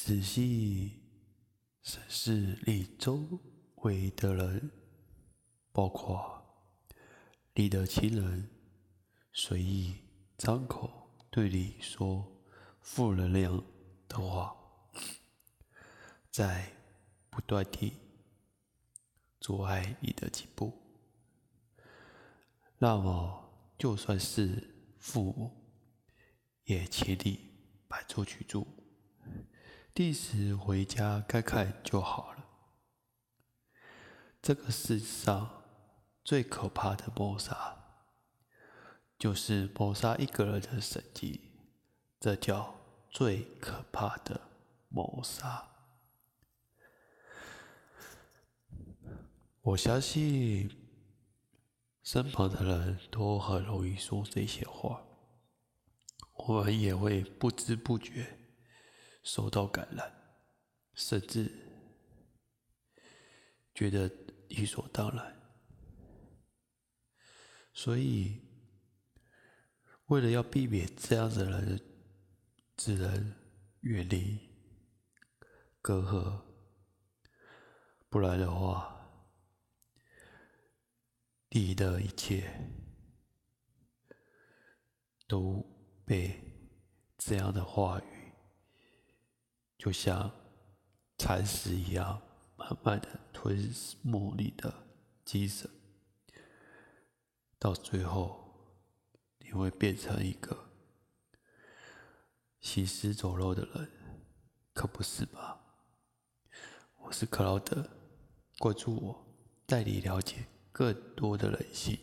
仔细审视你周围的人，包括你的亲人，随意张口对你说负能量的话，在不断地阻碍你的进步。那么，就算是父母，也请你搬出去住。第时回家看看就好了。这个世上最可怕的谋杀，就是谋杀一个人的神经，这叫最可怕的谋杀。我相信身旁的人都很容易说这些话，我们也会不知不觉。受到感染，甚至觉得理所当然。所以，为了要避免这样子的人，只能远离、隔阂，不然的话，你的一切都被这样的话语。就像蚕食一样，慢慢的吞没你的精神，到最后你会变成一个行尸走肉的人，可不是吧？我是克劳德，关注我，带你了解更多的人性。